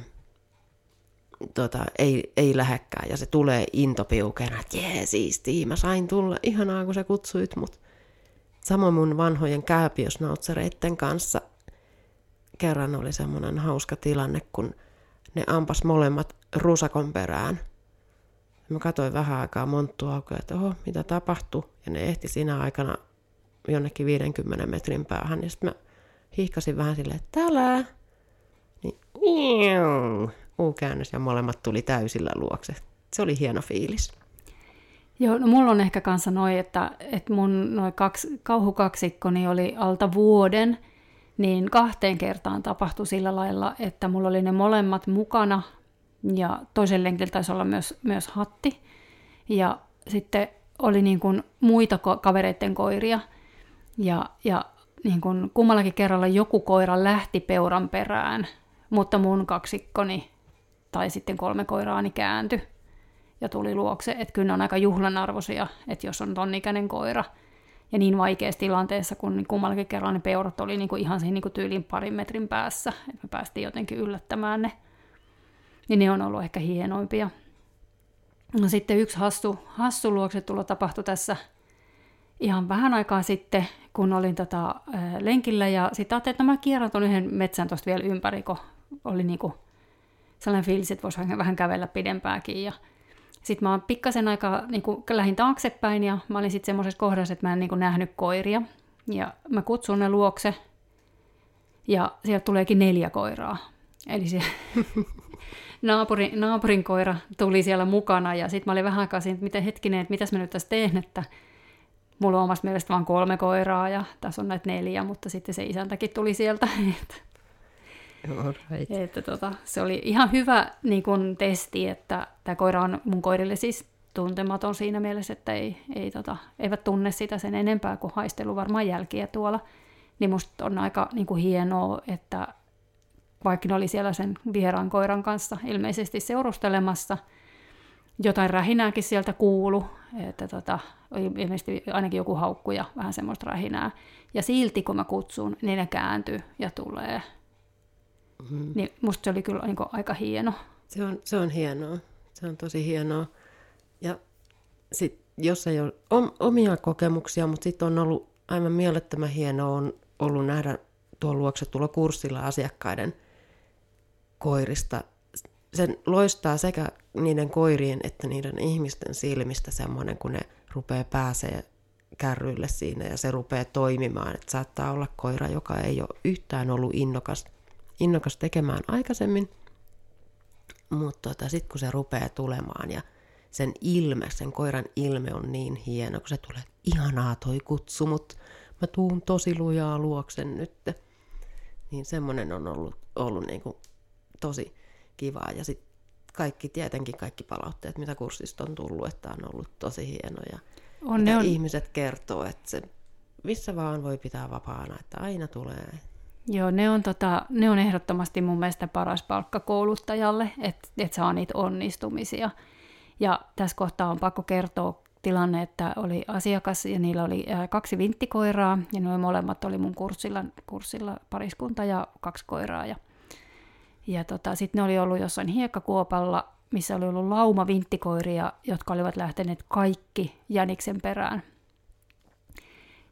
tota, ei, ei lähekkää ja se tulee intopiukena, että jee, siistiä, mä sain tulla, ihanaa kun sä kutsuit mut. Samoin mun vanhojen kääpiösnautsereitten kanssa kerran oli semmoinen hauska tilanne, kun ne ampas molemmat rusakon perään. Mä katsoin vähän aikaa monttu auki, että oho, mitä tapahtui. Ja ne ehti siinä aikana jonnekin 50 metrin päähän. Ja sitten mä hihkasin vähän silleen, että täällä. Niin U-käännös ja molemmat tuli täysillä luokse. Se oli hieno fiilis. Joo, no mulla on ehkä kanssa noin, että, että mun noin kaksi, kauhukaksikkoni oli alta vuoden, niin kahteen kertaan tapahtui sillä lailla, että mulla oli ne molemmat mukana ja toisen lenkillä taisi olla myös, myös hatti. Ja sitten oli niin kuin muita kavereiden koiria ja, ja niin kuin kummallakin kerralla joku koira lähti peuran perään, mutta mun kaksikkoni tai sitten kolme koiraani kääntyi ja tuli luokse. Että kyllä ne on aika juhlanarvoisia, että jos on ton ikäinen koira. Ja niin vaikeassa tilanteessa, kun kummallakin kerran ne peurat oli niinku ihan siinä niinku tyylin parin metrin päässä, että me päästiin jotenkin yllättämään ne. Niin ne on ollut ehkä hienoimpia. No sitten yksi hassu, hassu luoksetulo tapahtui tässä ihan vähän aikaa sitten, kun olin tota, lenkillä ja sitten ajattelin, että mä kierran tuon yhden metsän tuosta vielä ympäri, kun oli niinku sellainen fiilis, että voisi vähän kävellä pidempääkin. Ja sitten mä oon pikkasen aikaa niin kuin, lähdin taaksepäin ja mä olin sitten semmoisessa kohdassa, että mä en niin kuin, nähnyt koiria. Ja mä kutsun ne luokse ja sieltä tuleekin neljä koiraa. Eli se naapurin, naapurin koira tuli siellä mukana ja sitten mä olin vähän aikaa siinä, että miten hetkinen, että mitäs mä nyt tässä teen, että mulla on omasta mielestä vain kolme koiraa ja tässä on näitä neljä, mutta sitten se isäntäkin tuli sieltä. Että Right. Että tota, se oli ihan hyvä niin kun, testi, että tämä koira on mun koirille siis tuntematon siinä mielessä, että ei, ei, tota, eivät tunne sitä sen enempää kuin haistelu varmaan jälkiä tuolla. Niin musta on aika niin kuin hienoa, että vaikka ne oli siellä sen vieraan koiran kanssa ilmeisesti seurustelemassa, jotain rähinääkin sieltä kuulu, että tota, ilmeisesti ainakin joku haukku ja vähän semmoista rähinää. Ja silti kun mä kutsun, niin ne kääntyy ja tulee Mm. Niin musta se oli kyllä niin aika hieno. Se on, se on hienoa. Se on tosi hienoa. Ja sit, jos ei ole omia kokemuksia, mutta sitten on ollut aivan mielettömän hienoa on ollut nähdä tuon luokse tulla kurssilla asiakkaiden koirista. Sen loistaa sekä niiden koirien että niiden ihmisten silmistä semmoinen, kun ne rupeaa pääsee kärryille siinä ja se rupeaa toimimaan. Että saattaa olla koira, joka ei ole yhtään ollut innokas innokas tekemään aikaisemmin, mutta tota, sitten kun se rupeaa tulemaan ja sen ilme, sen koiran ilme on niin hieno, kun se tulee, ihanaa toi kutsu, mutta mä tuun tosi lujaa luoksen nyt. Niin semmoinen on ollut, ollut niin kuin tosi kivaa. Ja sitten kaikki, tietenkin kaikki palautteet, mitä kurssista on tullut, että on ollut tosi hienoja. On, ne on... ihmiset kertoo, että se missä vaan voi pitää vapaana, että aina tulee. Joo, ne on, tota, ne on ehdottomasti mun mielestä paras palkka kouluttajalle, että et saa niitä onnistumisia. Ja tässä kohtaa on pakko kertoa tilanne, että oli asiakas ja niillä oli kaksi vinttikoiraa ja ne molemmat oli mun kurssilla, kurssilla pariskunta ja kaksi koiraa. Ja, ja tota, sitten ne oli ollut jossain hiekkakuopalla, missä oli ollut lauma vinttikoiria, jotka olivat lähteneet kaikki jäniksen perään.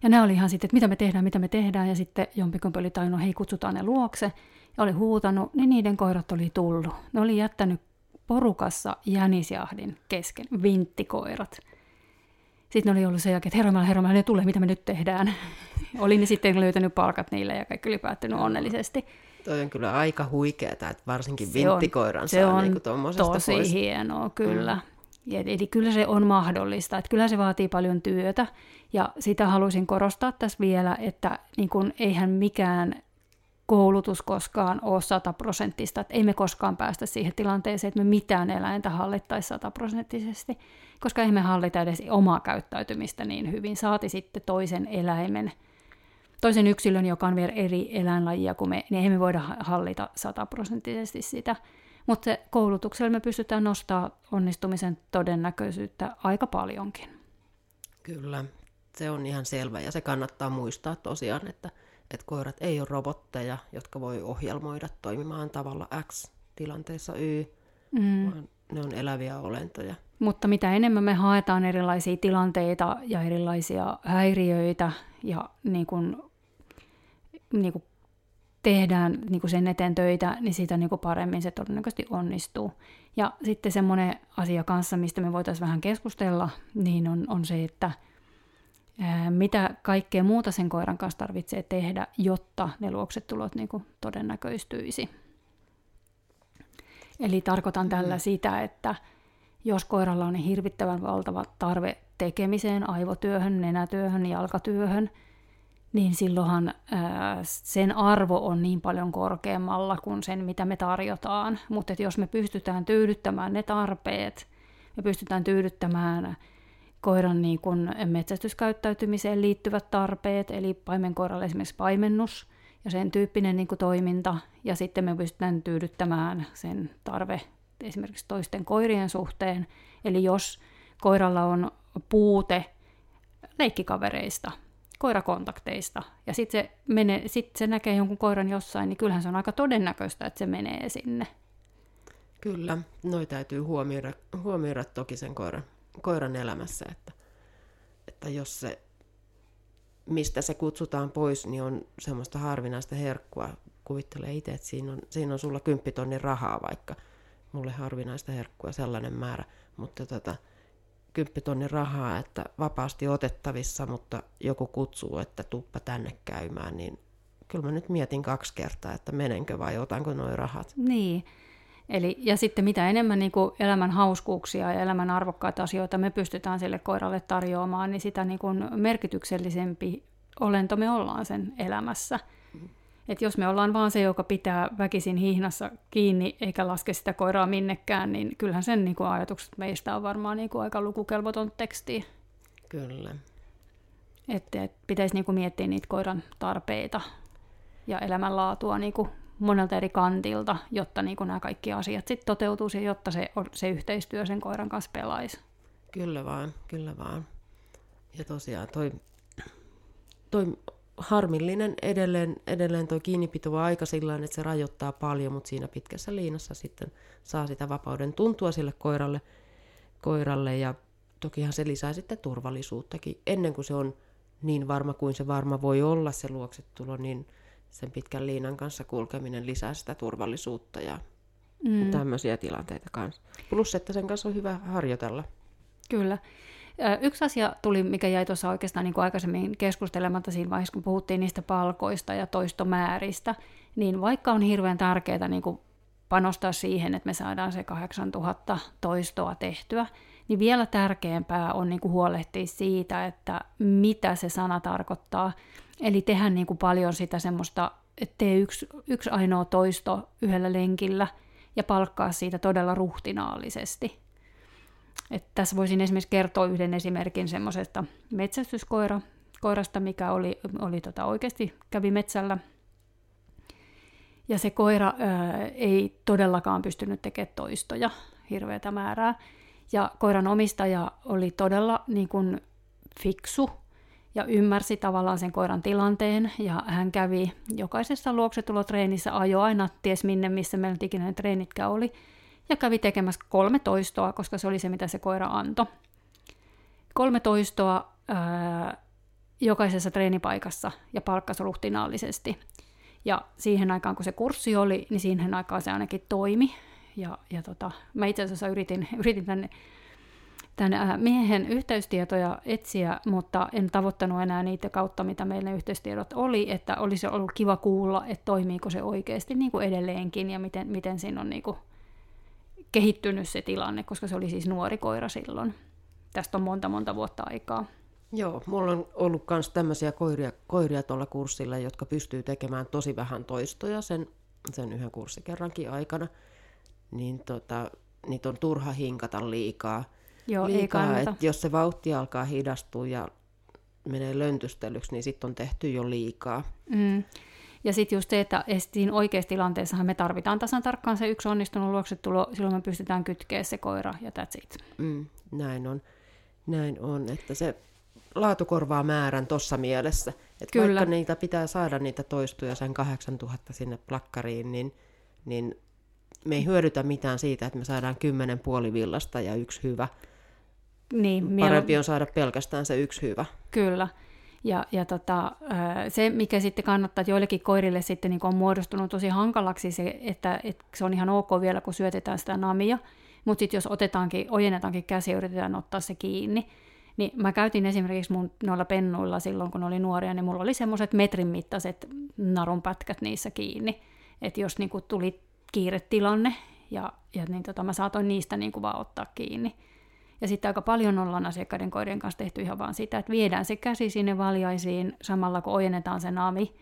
Ja ne oli ihan sitten, että mitä me tehdään, mitä me tehdään. Ja sitten jompikumpi oli tainnut, hei kutsutaan ne luokse. Ja oli huutanut, niin niiden koirat oli tullut. Ne oli jättänyt porukassa jänisjahdin kesken, vinttikoirat. Sitten ne oli ollut se jälkeen, että herra herra ne tulee, mitä me nyt tehdään. oli ne sitten löytänyt palkat niille ja kaikki oli päättynyt onnellisesti. Toi on kyllä aika huikeaa, että varsinkin vinttikoiran se on, saa se on niin tosi pois. hienoa, kyllä. Mm. Eli kyllä se on mahdollista, että kyllä se vaatii paljon työtä ja sitä haluaisin korostaa tässä vielä, että niin kun, eihän mikään koulutus koskaan ole sataprosenttista, että ei me koskaan päästä siihen tilanteeseen, että me mitään eläintä hallittaisi sataprosenttisesti, koska ei me hallita edes omaa käyttäytymistä niin hyvin, saati sitten toisen eläimen, toisen yksilön, joka on vielä eri eläinlajia kuin me, niin ei me voida hallita sataprosenttisesti sitä. Mutta koulutuksella me pystytään nostamaan onnistumisen todennäköisyyttä aika paljonkin. Kyllä, se on ihan selvä ja se kannattaa muistaa tosiaan, että, että koirat ei ole robotteja, jotka voi ohjelmoida toimimaan tavalla X tilanteessa Y, mm. vaan ne on eläviä olentoja. Mutta mitä enemmän me haetaan erilaisia tilanteita ja erilaisia häiriöitä ja niin kuin, niin kuin tehdään niin kuin sen eteen töitä, niin siitä niin kuin paremmin se todennäköisesti onnistuu. Ja sitten semmoinen asia kanssa, mistä me voitaisiin vähän keskustella, niin on, on se, että ää, mitä kaikkea muuta sen koiran kanssa tarvitsee tehdä, jotta ne luoksetulot niin kuin todennäköistyisi. Eli tarkoitan tällä mm. sitä, että jos koiralla on niin hirvittävän valtava tarve tekemiseen, aivotyöhön, nenätyöhön, jalkatyöhön – niin silloinhan sen arvo on niin paljon korkeammalla kuin sen, mitä me tarjotaan. Mutta jos me pystytään tyydyttämään ne tarpeet, me pystytään tyydyttämään koiran niin kuin metsästyskäyttäytymiseen liittyvät tarpeet, eli paimenkoiralle esimerkiksi paimennus ja sen tyyppinen niin toiminta, ja sitten me pystytään tyydyttämään sen tarve esimerkiksi toisten koirien suhteen. Eli jos koiralla on puute leikkikavereista, koirakontakteista ja sitten se, menee, sit se näkee jonkun koiran jossain, niin kyllähän se on aika todennäköistä, että se menee sinne. Kyllä, noi täytyy huomioida, huomioida toki sen koiran, koiran elämässä, että, että jos se, mistä se kutsutaan pois, niin on semmoista harvinaista herkkua. Kuvittelee itse, että siinä on, siinä on sulla kymppitonnin rahaa vaikka. Mulle harvinaista herkkua sellainen määrä, mutta tota, kymppitonnin rahaa, että vapaasti otettavissa, mutta joku kutsuu, että tuppa tänne käymään, niin kyllä mä nyt mietin kaksi kertaa, että menenkö vai otanko nuo rahat. Niin, Eli, ja sitten mitä enemmän niin kuin elämän hauskuuksia ja elämän arvokkaita asioita me pystytään sille koiralle tarjoamaan, niin sitä niin kuin merkityksellisempi olento me ollaan sen elämässä. Mm. Et jos me ollaan vaan se, joka pitää väkisin hihnassa kiinni eikä laske sitä koiraa minnekään, niin kyllähän sen niin kuin ajatukset meistä on varmaan niin kuin aika lukukelvoton teksti. Kyllä. Että et pitäisi niin kuin miettiä niitä koiran tarpeita ja elämänlaatua niin kuin monelta eri kantilta, jotta niin kuin nämä kaikki asiat sitten toteutuisi ja jotta se, se yhteistyö sen koiran kanssa pelaisi. Kyllä vaan, kyllä vaan. Ja tosiaan toi, toi harmillinen edelleen, edelleen tuo kiinnipitova aika sillä että se rajoittaa paljon, mutta siinä pitkässä liinassa sitten saa sitä vapauden tuntua sille koiralle, koiralle ja tokihan se lisää sitten turvallisuuttakin. Ennen kuin se on niin varma kuin se varma voi olla se luoksetulo, niin sen pitkän liinan kanssa kulkeminen lisää sitä turvallisuutta ja mm. tämmöisiä tilanteita kanssa. Plus, että sen kanssa on hyvä harjoitella. Kyllä. Yksi asia tuli, mikä jäi tuossa oikeastaan niin kuin aikaisemmin keskustelematta siinä vaiheessa, kun puhuttiin niistä palkoista ja toistomääristä, niin vaikka on hirveän tärkeää niin kuin panostaa siihen, että me saadaan se 8000 toistoa tehtyä, niin vielä tärkeämpää on niin kuin huolehtia siitä, että mitä se sana tarkoittaa. Eli tehdä niin kuin paljon sitä semmoista, että tee yksi, yksi ainoa toisto yhdellä lenkillä, ja palkkaa siitä todella ruhtinaallisesti. Et tässä voisin esimerkiksi kertoa yhden esimerkin semmoisesta metsästyskoira, koirasta, mikä oli, oli tota oikeasti kävi metsällä. Ja se koira ää, ei todellakaan pystynyt tekemään toistoja hirveätä määrää. Ja koiran omistaja oli todella niin kuin, fiksu ja ymmärsi tavallaan sen koiran tilanteen. Ja hän kävi jokaisessa luoksetulotreenissä, ajo aina ties minne, missä meillä ikinä treenitkään oli. Ja kävi tekemässä kolme toistoa, koska se oli se, mitä se koira antoi. Kolme toistoa ää, jokaisessa treenipaikassa ja palkkasi ruhtinaallisesti. Ja siihen aikaan, kun se kurssi oli, niin siihen aikaan se ainakin toimi. Ja, ja tota, mä itse asiassa yritin, yritin tänne tämän miehen yhteystietoja etsiä, mutta en tavoittanut enää niitä kautta, mitä meillä yhteystiedot oli, että olisi ollut kiva kuulla, että toimiiko se oikeasti niin kuin edelleenkin ja miten, miten siinä on niin kuin kehittynyt se tilanne, koska se oli siis nuori koira silloin. Tästä on monta monta vuotta aikaa. Joo, mulla on ollut myös tämmöisiä koiria, koiria tuolla kurssilla, jotka pystyy tekemään tosi vähän toistoja sen, sen yhden kurssikerrankin aikana. Niin tota, niitä on turha hinkata liikaa. Joo, liikaa, ei että jos se vauhti alkaa hidastua ja menee löntystelyksi, niin sitten on tehty jo liikaa. Mm. Ja sitten just se, että siinä oikeassa tilanteessahan me tarvitaan tasan tarkkaan se yksi onnistunut luoksetulo, silloin me pystytään kytkeä se koira ja that's it. Mm, näin on. Näin on, että se laatu korvaa määrän tuossa mielessä. Että Kyllä. vaikka niitä pitää saada niitä toistuja sen 8000 sinne plakkariin, niin, niin me ei hyödytä mitään siitä, että me saadaan kymmenen puolivillasta ja yksi hyvä. Niin, Parempi on saada pelkästään se yksi hyvä. Kyllä. Ja, ja tota, se, mikä sitten kannattaa, että joillekin koirille sitten niin on muodostunut tosi hankalaksi se, että, että se on ihan ok vielä, kun syötetään sitä namia, mutta sitten jos otetaankin, ojennetaankin käsi ja yritetään ottaa se kiinni, niin mä käytin esimerkiksi mun noilla pennuilla silloin, kun oli nuoria, niin mulla oli semmoiset metrin mittaiset narunpätkät niissä kiinni. Että jos niin kuin tuli kiiretilanne, ja, ja niin tota, mä saatoin niistä niin kuin vaan ottaa kiinni. Ja sitten aika paljon ollaan asiakkaiden koirien kanssa tehty ihan vaan sitä, että viedään se käsi sinne valjaisiin samalla kun ojennetaan se naami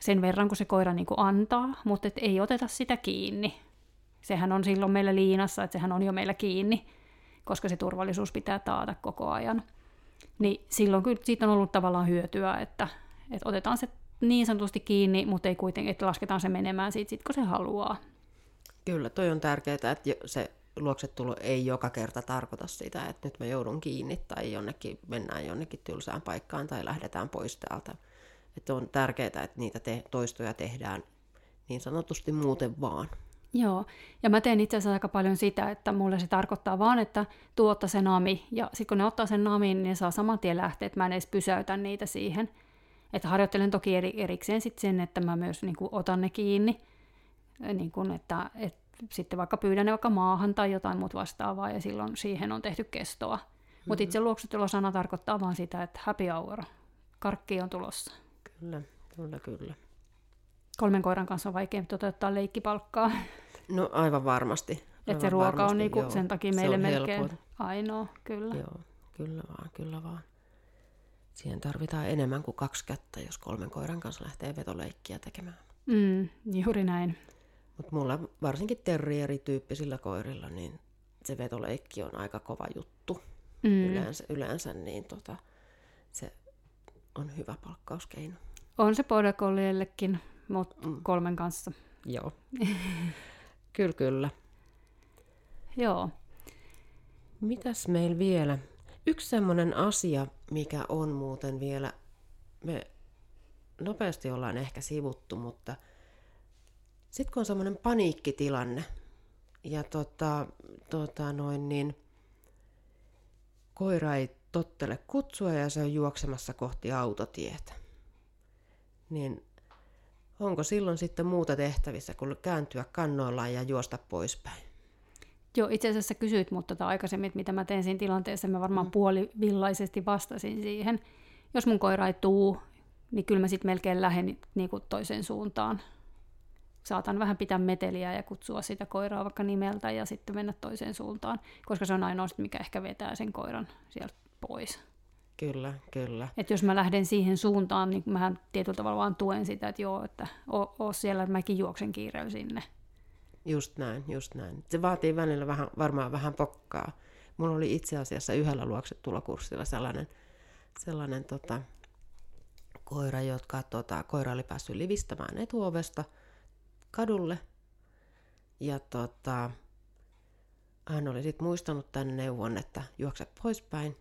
sen verran, kun se koira niin kuin antaa, mutta et ei oteta sitä kiinni. Sehän on silloin meillä liinassa, että sehän on jo meillä kiinni koska se turvallisuus pitää taata koko ajan. Niin silloin kyllä siitä on ollut tavallaan hyötyä, että, että otetaan se niin sanotusti kiinni, mutta ei kuitenkin, että lasketaan se menemään siitä, sit, kun se haluaa. Kyllä, toi on tärkeää, että se luoksetulo ei joka kerta tarkoita sitä, että nyt mä joudun kiinni tai jonnekin mennään jonnekin tylsään paikkaan tai lähdetään pois täältä. Että on tärkeää, että niitä te- toistoja tehdään niin sanotusti muuten vaan. Joo, ja mä teen itse asiassa aika paljon sitä, että mulle se tarkoittaa vaan, että tuotta se nami, ja sitten kun ne ottaa sen namin, niin ne saa saman tien lähteä, että mä en edes pysäytä niitä siihen. Että harjoittelen toki eri, erikseen sitten sen, että mä myös niin kuin, otan ne kiinni, niin kuin, että, että sitten vaikka pyydän ne vaikka maahan tai jotain muuta vastaavaa, ja silloin siihen on tehty kestoa. Mm-hmm. Mutta itse luoksutulosana tarkoittaa vaan sitä, että happy hour, karkki on tulossa. Kyllä, kyllä, kyllä kolmen koiran kanssa on vaikea toteuttaa leikkipalkkaa. No aivan varmasti. Että se ruoka varmasti, on niinku sen takia meille melkein helpoin. ainoa, kyllä. Joo, kyllä vaan, kyllä vaan. Siihen tarvitaan enemmän kuin kaksi kättä, jos kolmen koiran kanssa lähtee vetoleikkiä tekemään. Mm, juuri näin. Mutta mulla varsinkin terrierityyppisillä koirilla, niin se vetoleikki on aika kova juttu mm. yleensä, yleensä, niin tota, se on hyvä palkkauskeino. On se border mutta mm. kolmen kanssa. Joo. kyllä, kyllä. Joo. Mitäs meillä vielä? Yksi semmoinen asia, mikä on muuten vielä, me nopeasti ollaan ehkä sivuttu, mutta sitten kun on semmoinen paniikkitilanne ja tota, tota noin niin, koira ei tottele kutsua ja se on juoksemassa kohti autotietä, niin onko silloin sitten muuta tehtävissä kuin kääntyä kannoillaan ja juosta poispäin? Joo, itse asiassa kysyit mutta tota aikaisemmin, että mitä mä teen siinä tilanteessa. Mä varmaan mm. puolivillaisesti vastasin siihen. Jos mun koira ei tuu, niin kyllä mä sitten melkein lähden niin kuin toiseen suuntaan. Saatan vähän pitää meteliä ja kutsua sitä koiraa vaikka nimeltä ja sitten mennä toiseen suuntaan, koska se on ainoa, mikä ehkä vetää sen koiran sieltä pois. Kyllä, kyllä. Et jos mä lähden siihen suuntaan, niin mä tietyllä tavalla vaan tuen sitä, että joo, että oo, oo siellä, että mäkin juoksen kiireellä sinne. just näin, just näin. Se vaatii välillä vähän, varmaan vähän pokkaa. Mulla oli itse asiassa yhdellä luoksetulokurssilla sellainen, sellainen tota, koira, jotka, tota, koira oli päässyt livistämään etuovesta kadulle. Ja tota, hän oli sitten muistanut tämän neuvon, että juokse poispäin.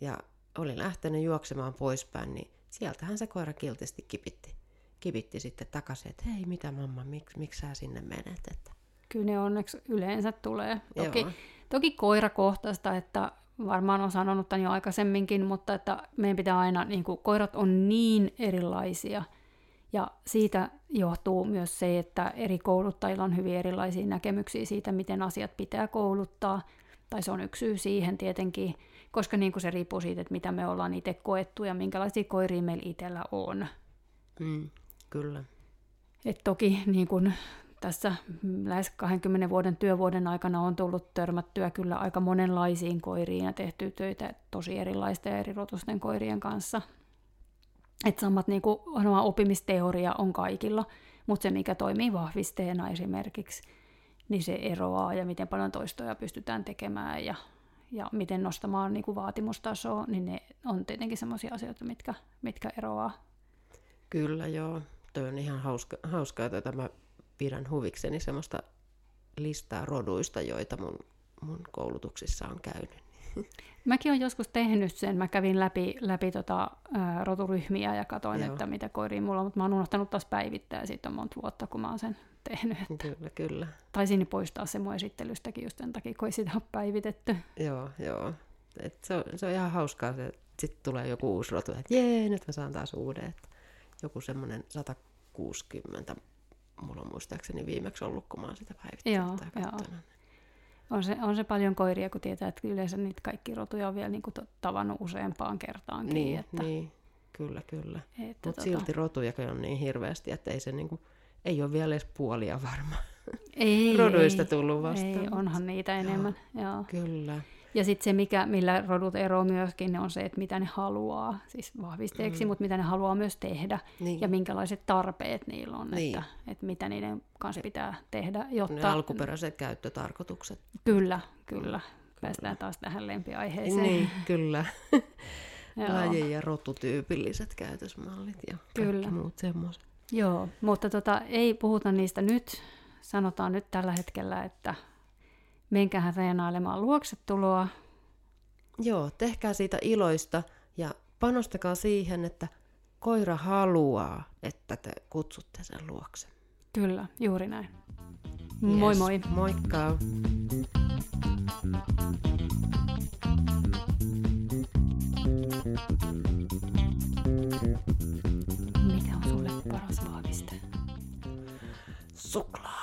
Ja oli lähtenyt juoksemaan poispäin, niin sieltähän se koira kiltisti kipitti, kipitti sitten takaisin, että hei mitä mamma, miksi, sä sinne menet? Että... Kyllä ne onneksi yleensä tulee. Toki, toki koirakohtaista, että varmaan on sanonut tämän jo aikaisemminkin, mutta että meidän pitää aina, niin kuin, koirat on niin erilaisia. Ja siitä johtuu myös se, että eri kouluttajilla on hyvin erilaisia näkemyksiä siitä, miten asiat pitää kouluttaa. Tai se on yksi syy siihen tietenkin, koska niin kuin se riippuu siitä, että mitä me ollaan itse koettu ja minkälaisia koiria meillä itsellä on. Mm, kyllä. Et toki niin kuin tässä lähes 20 vuoden työvuoden aikana on tullut törmättyä kyllä aika monenlaisiin koiriin ja tehty töitä tosi erilaisten ja eri rotusten koirien kanssa. Et samat niin kuin, oppimisteoria on kaikilla, mutta se mikä toimii vahvisteena esimerkiksi, niin se eroaa ja miten paljon toistoja pystytään tekemään ja, ja miten nostamaan niin kuin vaatimustasoa, niin ne on tietenkin sellaisia asioita, mitkä, mitkä eroaa. Kyllä joo, toi on ihan hauska, hauskaa, että mä pidän huvikseni semmoista listaa roduista, joita mun, mun koulutuksissa on käynyt. Mäkin olen joskus tehnyt sen. Mä kävin läpi, läpi tota, ä, roturyhmiä ja katsoin, Joo. että mitä koiria mulla on, mutta mä oon unohtanut taas päivittää. Siitä on monta vuotta, kun mä oon sen tehnyt. Että... Kyllä, kyllä. Taisin poistaa se mun esittelystäkin just sen takia, kun ei sitä ole päivitetty. Joo, joo. Et se, on, se on ihan hauskaa, että sitten tulee joku uusi rotu, että jee, nyt mä saan taas uuden. Että joku semmoinen 160 mulla on muistaakseni viimeksi ollut, kun mä oon sitä päivittänyt joo, joo. On se, on se paljon koiria, kun tietää, että yleensä niitä kaikki rotuja on vielä niin kuin tavannut useampaan kertaankin. Niin, että, niin kyllä, kyllä. Mutta tota... silti rotuja on niin hirveästi, että ei se niin kuin, ei ole vielä edes puolia varma ei, roduista ei, tullut vastaan. Ei, onhan niitä enemmän. Joo, joo. Kyllä. Ja sitten se, mikä, millä rodut eroavat myöskin, on se, että mitä ne haluaa, siis vahvisteeksi, mm. mutta mitä ne haluaa myös tehdä niin. ja minkälaiset tarpeet niillä on, niin. että, että mitä niiden kanssa pitää tehdä. Jotta... Ne alkuperäiset käyttötarkoitukset. Kyllä, kyllä. Päästään taas tähän lempiaiheeseen. Niin, kyllä. Laji- ja rotutyypilliset käytösmallit ja kyllä. muut semmoiset. Joo, mutta tota, ei puhuta niistä nyt. Sanotaan nyt tällä hetkellä, että menkäähän reenailemaan luoksetuloa. Joo, tehkää siitä iloista ja panostakaa siihen, että koira haluaa, että te kutsutte sen luokse. Kyllä, juuri näin. Yes. Moi moi. Moikka. Mikä on sulle paras vahviste? Suklaa.